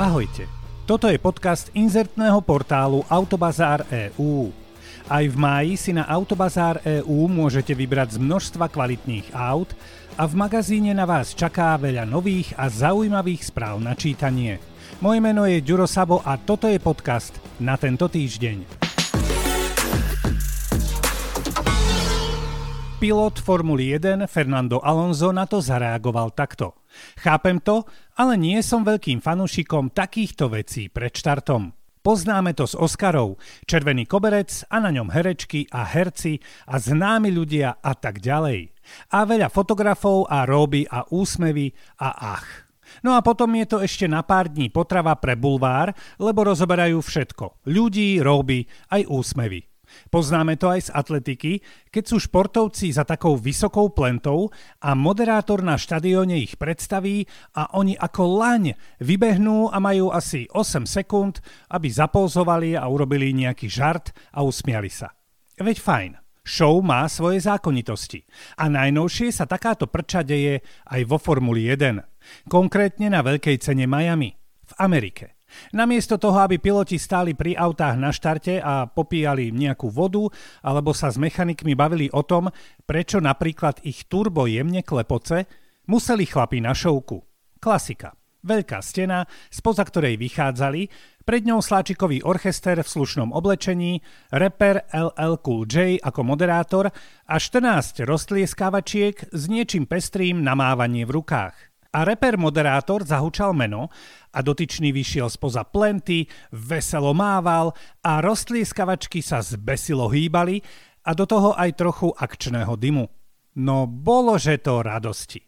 Ahojte, toto je podcast inzertného portálu Autobazár EU. Aj v máji si na Autobazár EU môžete vybrať z množstva kvalitných aut a v magazíne na vás čaká veľa nových a zaujímavých správ na čítanie. Moje meno je Ďuro Sabo a toto je podcast na tento týždeň. Pilot Formuly 1 Fernando Alonso na to zareagoval takto. Chápem to, ale nie som veľkým fanúšikom takýchto vecí pred štartom. Poznáme to z Oscarov, červený koberec a na ňom herečky a herci a známi ľudia a tak ďalej. A veľa fotografov a róby a úsmevy a ach. No a potom je to ešte na pár dní potrava pre bulvár, lebo rozoberajú všetko. Ľudí, róby, aj úsmevy. Poznáme to aj z atletiky, keď sú športovci za takou vysokou plentou a moderátor na štadióne ich predstaví a oni ako laň vybehnú a majú asi 8 sekúnd, aby zapózovali a urobili nejaký žart a usmiali sa. Veď fajn. Show má svoje zákonitosti. A najnovšie sa takáto prča deje aj vo Formuli 1. Konkrétne na veľkej cene Miami v Amerike. Namiesto toho, aby piloti stáli pri autách na štarte a popíjali nejakú vodu, alebo sa s mechanikmi bavili o tom, prečo napríklad ich turbo jemne klepoce, museli chlapi na šovku. Klasika. Veľká stena, spoza ktorej vychádzali, pred ňou sláčikový orchester v slušnom oblečení, reper LL Cool J ako moderátor a 14 roztlieskávačiek s niečím pestrým namávanie v rukách. A reper moderátor zahučal meno a dotyčný vyšiel spoza plenty, veselo mával a roztlieskavačky sa zbesilo hýbali a do toho aj trochu akčného dymu. No bolo, že to radosti.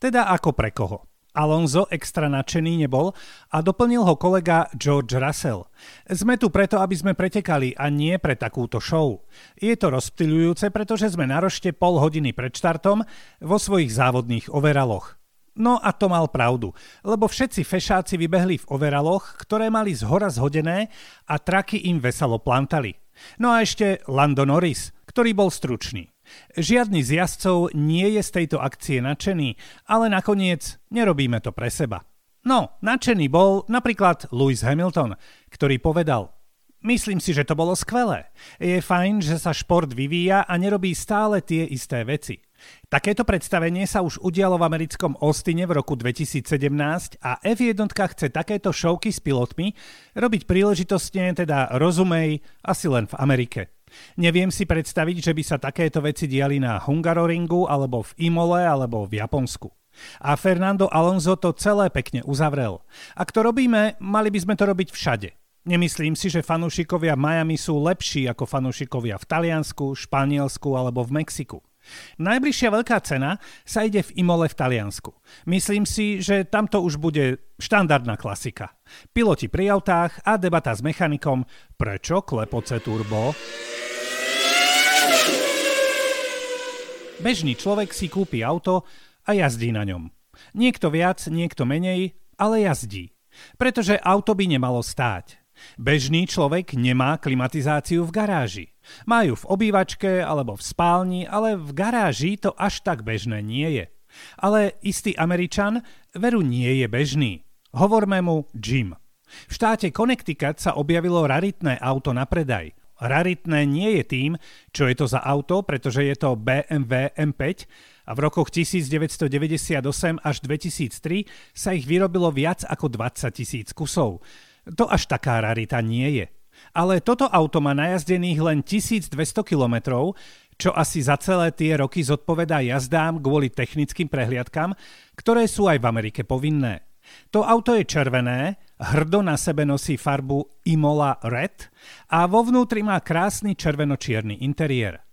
Teda ako pre koho. Alonso extra nadšený nebol a doplnil ho kolega George Russell. Sme tu preto, aby sme pretekali a nie pre takúto show. Je to rozptýľujúce, pretože sme na rošte pol hodiny pred štartom vo svojich závodných overaloch. No a to mal pravdu, lebo všetci fešáci vybehli v overaloch, ktoré mali zhora zhodené a traky im veselo plantali. No a ešte Lando Norris, ktorý bol stručný. Žiadny z jazdcov nie je z tejto akcie nadšený, ale nakoniec nerobíme to pre seba. No, nadšený bol napríklad Lewis Hamilton, ktorý povedal Myslím si, že to bolo skvelé. Je fajn, že sa šport vyvíja a nerobí stále tie isté veci. Takéto predstavenie sa už udialo v americkom Austine v roku 2017 a F1 chce takéto šovky s pilotmi robiť príležitostne, teda rozumej, asi len v Amerike. Neviem si predstaviť, že by sa takéto veci diali na Hungaroringu alebo v Imole alebo v Japonsku. A Fernando Alonso to celé pekne uzavrel. Ak to robíme, mali by sme to robiť všade. Nemyslím si, že fanúšikovia Miami sú lepší ako fanúšikovia v Taliansku, Španielsku alebo v Mexiku. Najbližšia veľká cena sa ide v Imole v Taliansku. Myslím si, že tamto už bude štandardná klasika. Piloti pri autách a debata s mechanikom, prečo klepoce turbo? Bežný človek si kúpi auto a jazdí na ňom. Niekto viac, niekto menej, ale jazdí. Pretože auto by nemalo stáť. Bežný človek nemá klimatizáciu v garáži. Majú v obývačke alebo v spálni, ale v garáži to až tak bežné nie je. Ale istý Američan veru nie je bežný. Hovorme mu Jim. V štáte Connecticut sa objavilo raritné auto na predaj. Raritné nie je tým, čo je to za auto, pretože je to BMW M5 a v rokoch 1998 až 2003 sa ich vyrobilo viac ako 20 tisíc kusov. To až taká rarita nie je. Ale toto auto má najazdených len 1200 km, čo asi za celé tie roky zodpovedá jazdám kvôli technickým prehliadkam, ktoré sú aj v Amerike povinné. To auto je červené, hrdo na sebe nosí farbu Imola Red a vo vnútri má krásny červeno-čierny interiér.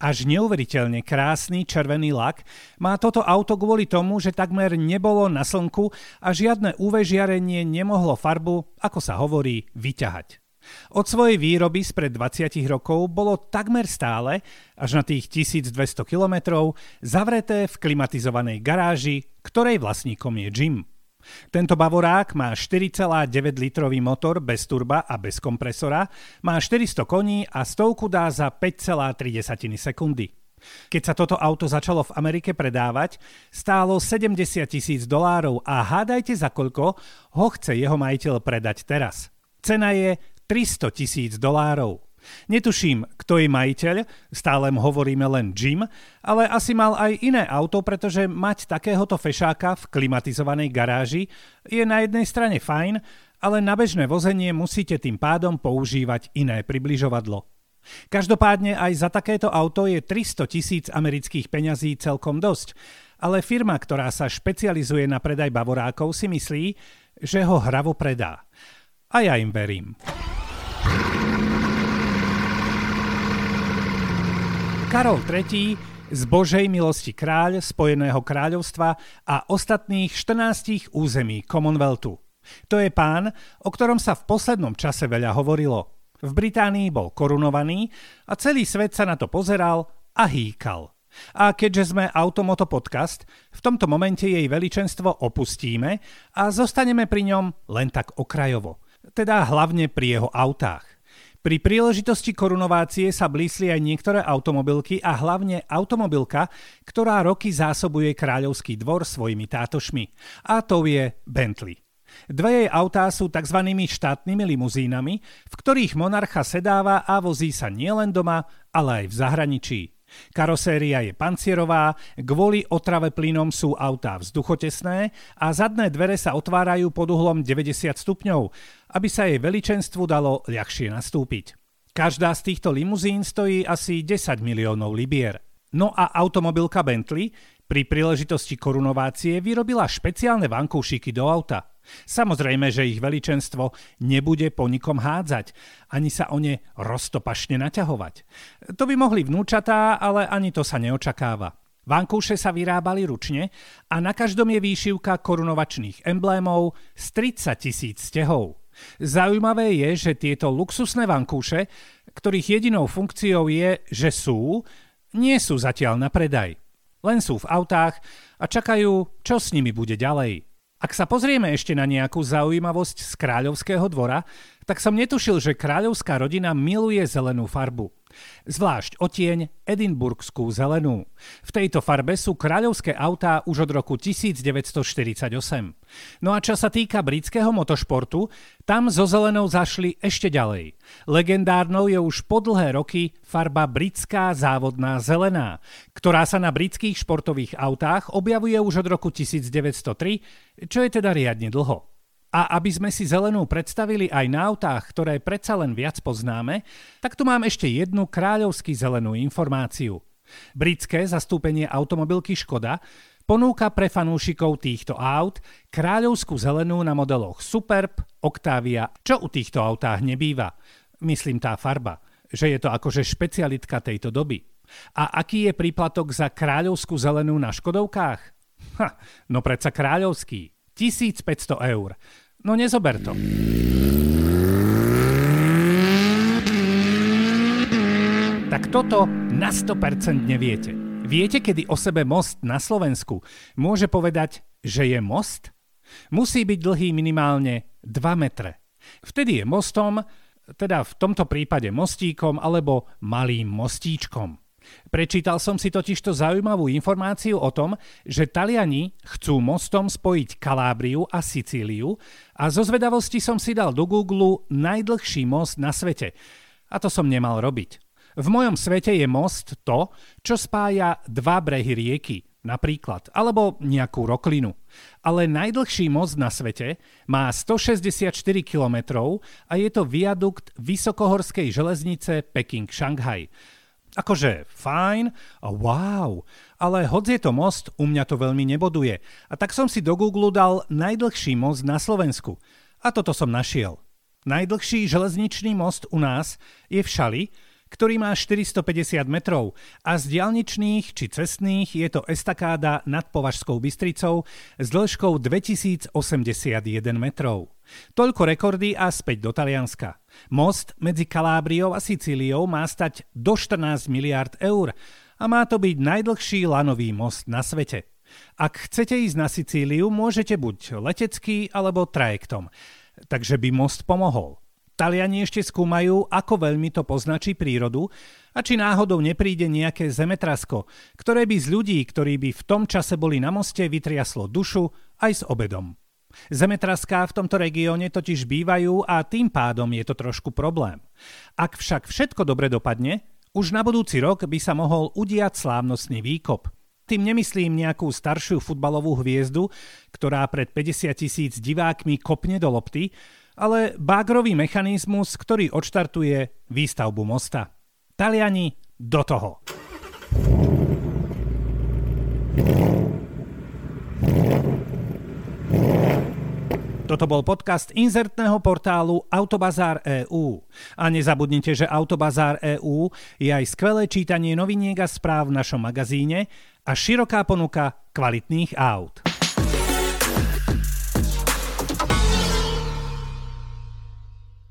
Až neuveriteľne krásny červený lak má toto auto kvôli tomu, že takmer nebolo na slnku a žiadne UV žiarenie nemohlo farbu, ako sa hovorí, vyťahať. Od svojej výroby spred 20 rokov bolo takmer stále, až na tých 1200 kilometrov, zavreté v klimatizovanej garáži, ktorej vlastníkom je Jim. Tento Bavorák má 4,9 litrový motor bez turba a bez kompresora, má 400 koní a stovku dá za 5,3 sekundy. Keď sa toto auto začalo v Amerike predávať, stálo 70 tisíc dolárov a hádajte za koľko ho chce jeho majiteľ predať teraz. Cena je 300 tisíc dolárov. Netuším, kto je majiteľ, stále hovoríme len Jim, ale asi mal aj iné auto, pretože mať takéhoto fešáka v klimatizovanej garáži je na jednej strane fajn, ale na bežné vozenie musíte tým pádom používať iné približovadlo. Každopádne aj za takéto auto je 300 tisíc amerických peňazí celkom dosť, ale firma, ktorá sa špecializuje na predaj bavorákov, si myslí, že ho hravo predá. A ja im verím. Karol III z Božej milosti kráľ Spojeného kráľovstva a ostatných 14 území Commonwealthu. To je pán, o ktorom sa v poslednom čase veľa hovorilo. V Británii bol korunovaný a celý svet sa na to pozeral a hýkal. A keďže sme Automoto podcast, v tomto momente jej veličenstvo opustíme a zostaneme pri ňom len tak okrajovo. Teda hlavne pri jeho autách. Pri príležitosti korunovácie sa blísli aj niektoré automobilky a hlavne automobilka, ktorá roky zásobuje kráľovský dvor svojimi tátošmi. A to je Bentley. Dve jej autá sú tzv. štátnymi limuzínami, v ktorých monarcha sedáva a vozí sa nielen doma, ale aj v zahraničí. Karoséria je pancierová, kvôli otrave plynom sú autá vzduchotesné a zadné dvere sa otvárajú pod uhlom 90 stupňov, aby sa jej veličenstvu dalo ľahšie nastúpiť. Každá z týchto limuzín stojí asi 10 miliónov libier. No a automobilka Bentley pri príležitosti korunovácie vyrobila špeciálne vankúšiky do auta. Samozrejme, že ich veličenstvo nebude po nikom hádzať, ani sa o ne roztopašne naťahovať. To by mohli vnúčatá, ale ani to sa neočakáva. Vankúše sa vyrábali ručne a na každom je výšivka korunovačných emblémov z 30 tisíc stehov. Zaujímavé je, že tieto luxusné vankúše, ktorých jedinou funkciou je, že sú, nie sú zatiaľ na predaj. Len sú v autách a čakajú, čo s nimi bude ďalej. Ak sa pozrieme ešte na nejakú zaujímavosť z kráľovského dvora, tak som netušil, že kráľovská rodina miluje zelenú farbu. Zvlášť otieň edinburgskú zelenú. V tejto farbe sú kráľovské autá už od roku 1948. No a čo sa týka britského motošportu, tam zo zelenou zašli ešte ďalej. Legendárnou je už po dlhé roky farba britská závodná zelená, ktorá sa na britských športových autách objavuje už od roku 1903, čo je teda riadne dlho. A aby sme si zelenú predstavili aj na autách, ktoré predsa len viac poznáme, tak tu mám ešte jednu kráľovsky zelenú informáciu. Britské zastúpenie automobilky Škoda ponúka pre fanúšikov týchto aut kráľovskú zelenú na modeloch Superb, Octavia, čo u týchto autách nebýva. Myslím tá farba, že je to akože špecialitka tejto doby. A aký je príplatok za kráľovskú zelenú na Škodovkách? Ha, no predsa kráľovský. 1500 eur. No nezober to. Tak toto na 100% neviete. Viete, kedy o sebe most na Slovensku môže povedať, že je most? Musí byť dlhý minimálne 2 metre. Vtedy je mostom, teda v tomto prípade mostíkom alebo malým mostíčkom. Prečítal som si totižto zaujímavú informáciu o tom, že Taliani chcú mostom spojiť Kalábriu a Sicíliu a zo zvedavosti som si dal do Google najdlhší most na svete. A to som nemal robiť. V mojom svete je most to, čo spája dva brehy rieky, napríklad, alebo nejakú roklinu. Ale najdlhší most na svete má 164 km a je to viadukt vysokohorskej železnice Peking-Šanghaj. Akože fajn a wow, ale hoď je to most, u mňa to veľmi neboduje. A tak som si do Google dal najdlhší most na Slovensku. A toto som našiel. Najdlhší železničný most u nás je v Šali, ktorý má 450 metrov a z dialničných či cestných je to estakáda nad Považskou Bystricou s dĺžkou 2081 metrov. Toľko rekordy a späť do Talianska. Most medzi Kalábriou a Sicíliou má stať do 14 miliard eur a má to byť najdlhší lanový most na svete. Ak chcete ísť na Sicíliu, môžete buď letecký alebo trajektom. Takže by most pomohol. Taliani ešte skúmajú, ako veľmi to poznačí prírodu a či náhodou nepríde nejaké zemetrasko, ktoré by z ľudí, ktorí by v tom čase boli na moste, vytriaslo dušu aj s obedom. Zemetraská v tomto regióne totiž bývajú a tým pádom je to trošku problém. Ak však všetko dobre dopadne, už na budúci rok by sa mohol udiať slávnostný výkop. Tým nemyslím nejakú staršiu futbalovú hviezdu, ktorá pred 50 tisíc divákmi kopne do lopty, ale bágrový mechanizmus, ktorý odštartuje výstavbu mosta. Taliani do toho! Toto bol podcast inzertného portálu Autobazár EU. A nezabudnite, že Autobazár EU je aj skvelé čítanie noviniek a správ v našom magazíne a široká ponuka kvalitných aut.